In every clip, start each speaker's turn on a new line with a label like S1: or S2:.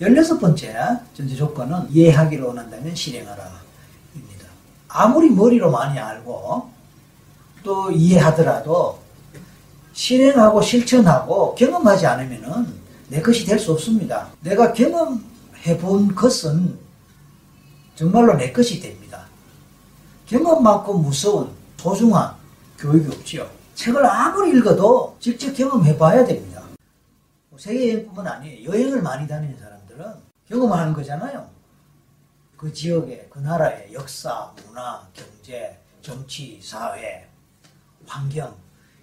S1: 16번째 전제 조건은 이해하기를 원한다면 실행하라. 입니다. 아무리 머리로 많이 알고 또 이해하더라도 실행하고 실천하고 경험하지 않으면은 내 것이 될 수 없습니다. 내가 경험해 본 것은 정말로 내 것이 됩니다. 경험만큼 무서운 소중한 교육이 없지요. 책을 아무리 읽어도 직접 경험해 봐야 됩니다. 세계여행뿐만 아니에요. 여행을 많이 다니는 사람 들은 경험하는 거잖아요. 그 지역의, 그 나라의 역사, 문화, 경제, 정치, 사회, 환경,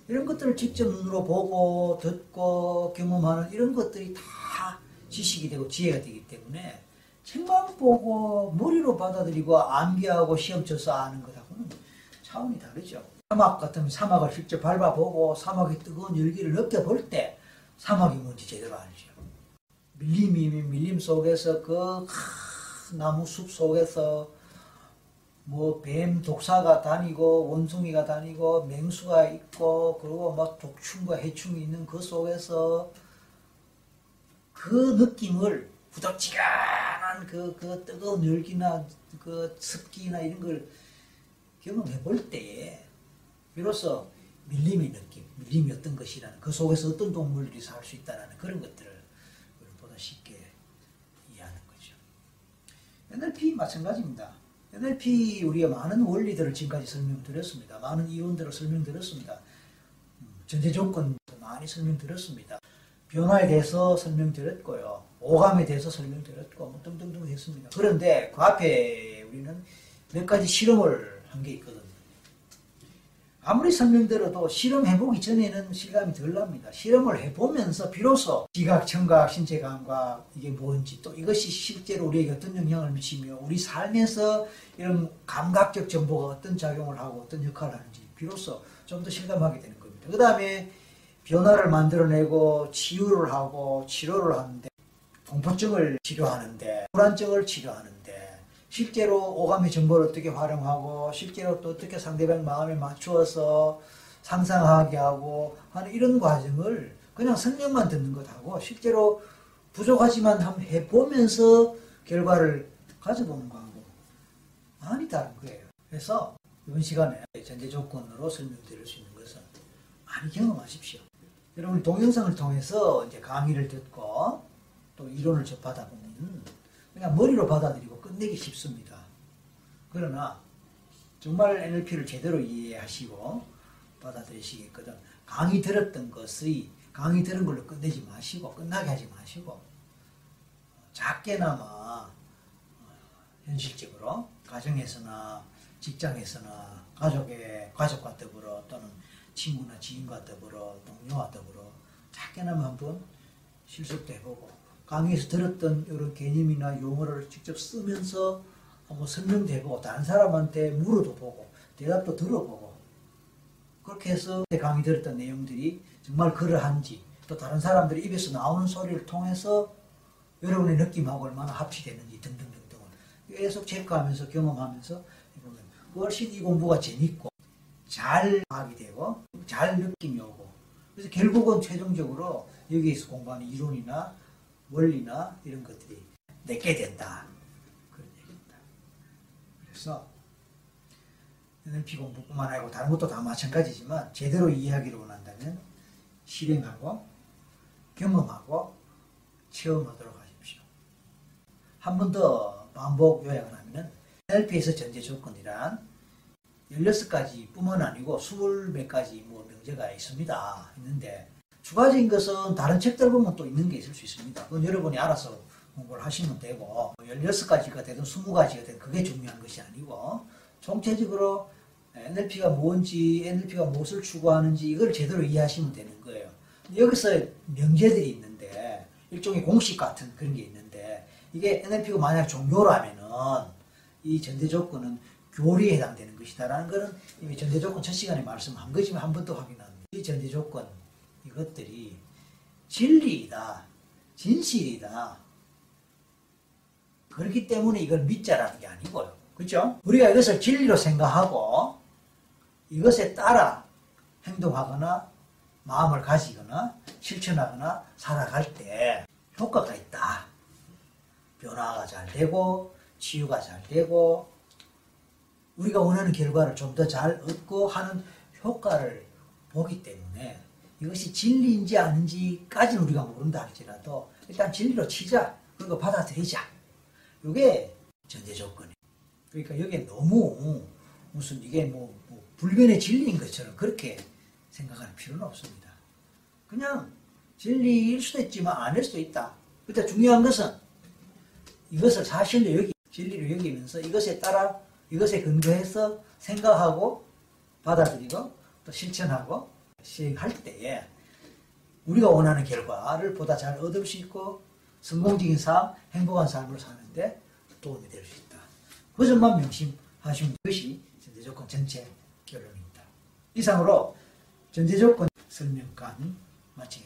S1: 이런 것들을 직접 눈으로 보고, 듣고, 경험하는 이런 것들이 다 지식이 되고 지혜가 되기 때문에 책만 보고 머리로 받아들이고 암기하고 시험 쳐서 아는 것하고는 차원이 다르죠. 사막 같으면 사막을 직접 밟아보고 사막의 뜨거운 열기를 느껴볼 때 사막이 뭔지 제대로 알죠. 밀림이면 밀림 속에서 그 나무 숲 속에서 뭐 뱀 독사가 다니고 원숭이가 다니고 맹수가 있고 그리고 막 독충과 해충이 있는 그 속에서 그 느낌을 부덕지근한 그, 그 뜨거운 열기나 그 습기나 이런 걸 경험해 볼 때에 비로소 밀림의 느낌, 밀림이 어떤 것이라는 그 속에서 어떤 동물들이 살 수 있다는 그런 것들을 보다 쉽게 이해하는 거죠. NLP 마찬가지입니다. NLP 우리가 많은 원리들을 지금까지 설명드렸습니다. 많은 이론들을 설명드렸습니다. 음, 전제 조건 많이 설명드렸습니다. 변화에 대해서 설명드렸고요. 오감에 대해서 설명드렸고 뭐 등등등 했습니다. 그런데 그 앞에 우리는 몇 가지 실험을 한 게 있거든요. 아무리 설명드려도 실험해보기 전에는 실감이 덜 납니다. 실험을 해보면서 비로소 지각, 청각, 신체 감각 이게 뭔지 또 이것이 실제로 우리에게 어떤 영향을 미치며 우리 삶에서 이런 감각적 정보가 어떤 작용을 하고 어떤 역할을 하는지 비로소 좀 더 실감하게 되는 겁니다. 그 다음에 변화를 만들어내고 치유를 하고 치료를 하는데 공포증을 치료하는데 불안증을 치료하는데 실제로 오감의 정보를 어떻게 활용하고 실제로 또 어떻게 상대방 마음에 맞추어서 상상하게 하고 하는 이런 과정을 그냥 설명만 듣는 것하고 실제로 부족하지만 한번 해보면서 결과를 가져보는 거하고 많이 다른 거예요. 그래서 이번 시간에 전제 조건으로 설명드릴 수 있는 것은 많이 경험하십시오. 여러분 동영상을 통해서 이제 강의를 듣고 또 이론을 접하다 보면 그냥 머리로 받아들이고 끝내기 쉽습니다. 그러나 정말 NLP를 제대로 이해하시고 받아들이시겠거든. 강의 들었던 것의 강의 들은 걸로 끝내지 마시고 끝나게 하지 마시고 작게나마 어, 현실적으로 가정에서나 직장에서나 가족의 가족과 더불어 또는 친구나 지인과 더불어 동료와 더불어 작게나마 한번 실습도 해보고 강의에서 들었던 이런 개념이나 용어를 직접 쓰면서 한번 설명도 해보고 다른 사람한테 물어도 보고 대답도 들어보고 그렇게 해서 강의 들었던 내용들이 정말 그러한지 또 다른 사람들이 입에서 나오는 소리를 통해서 여러분의 느낌하고 얼마나 합치되는지 등등등등을 계속 체크하면서 경험하면서 훨씬 이 공부가 재밌고 잘 파악이 되고 잘 느낌이 오고 그래서 결국은 최종적으로 여기에서 공부하는 이론이나 원리나 이런 것들이 내게 된다. 그런 얘기입니다. 그래서 NLP 공부뿐만 아니고 다른 것도 다 마찬가지지만 제대로 이해하기를 원한다면 실행하고 경험하고 체험하도록 하십시오. 한 번 더 반복 요약을 하면 NLP에서 전제 조건이란 16가지 뿐만 아니고 20몇 가지 뭐 명제가 있습니다. 있는데 추가적인 것은 다른 책들 보면 또 있는 게 있을 수 있습니다. 그건 여러분이 알아서 공부를 하시면 되고 16가지가 되든 20가지가 되든 그게 중요한 것이 아니고 총체적으로 NLP가 뭔지 NLP가 무엇을 추구하는지 이걸 제대로 이해하시면 되는 거예요. 여기서 명제들이 있는데 일종의 공식 같은 그런 게 있는데 이게 NLP가 만약 종교라면은 이 전제 조건은 교리에 해당되는 것이다라는 것은 이미 전제 조건 첫 시간에 말씀한 거지만 한 번 더 확인합니다. 이 전제 조건 이것들이 진리이다. 진실이다. 그렇기 때문에 이걸 믿자라는 게 아니고요. 그렇죠? 우리가 이것을 진리로 생각하고 이것에 따라 행동하거나 마음을 가지거나 실천하거나 살아갈 때 효과가 있다. 변화가 잘 되고 치유가 잘 되고 우리가 원하는 결과를 좀 더 잘 얻고 하는 효과를 보기 때문에 이것이 진리인지 아닌지까지는 우리가 모른다 할지라도 일단 진리로 치자. 그리고 받아들이자. 이게 전제 조건이에요. 그러니까 여기에 너무 무슨 이게 뭐, 뭐 불변의 진리인 것처럼 그렇게 생각할 필요는 없습니다. 그냥 진리일 수도 있지만 아닐 수도 있다. 근데 중요한 것은 이것을 사실로 여기 진리로 여기면서 이것에 따라 이것에 근거해서 생각하고 받아들이고 또 실천하고 시행할 때에 우리가 원하는 결과를 보다 잘 얻을 수 있고 성공적인 삶, 행복한 삶을 사는데 도움이 될 수 있다. 그 점만 명심하시면 것이 전제조건 전체 결론입니다. 이상으로 전제조건 설명간 마치겠습니다.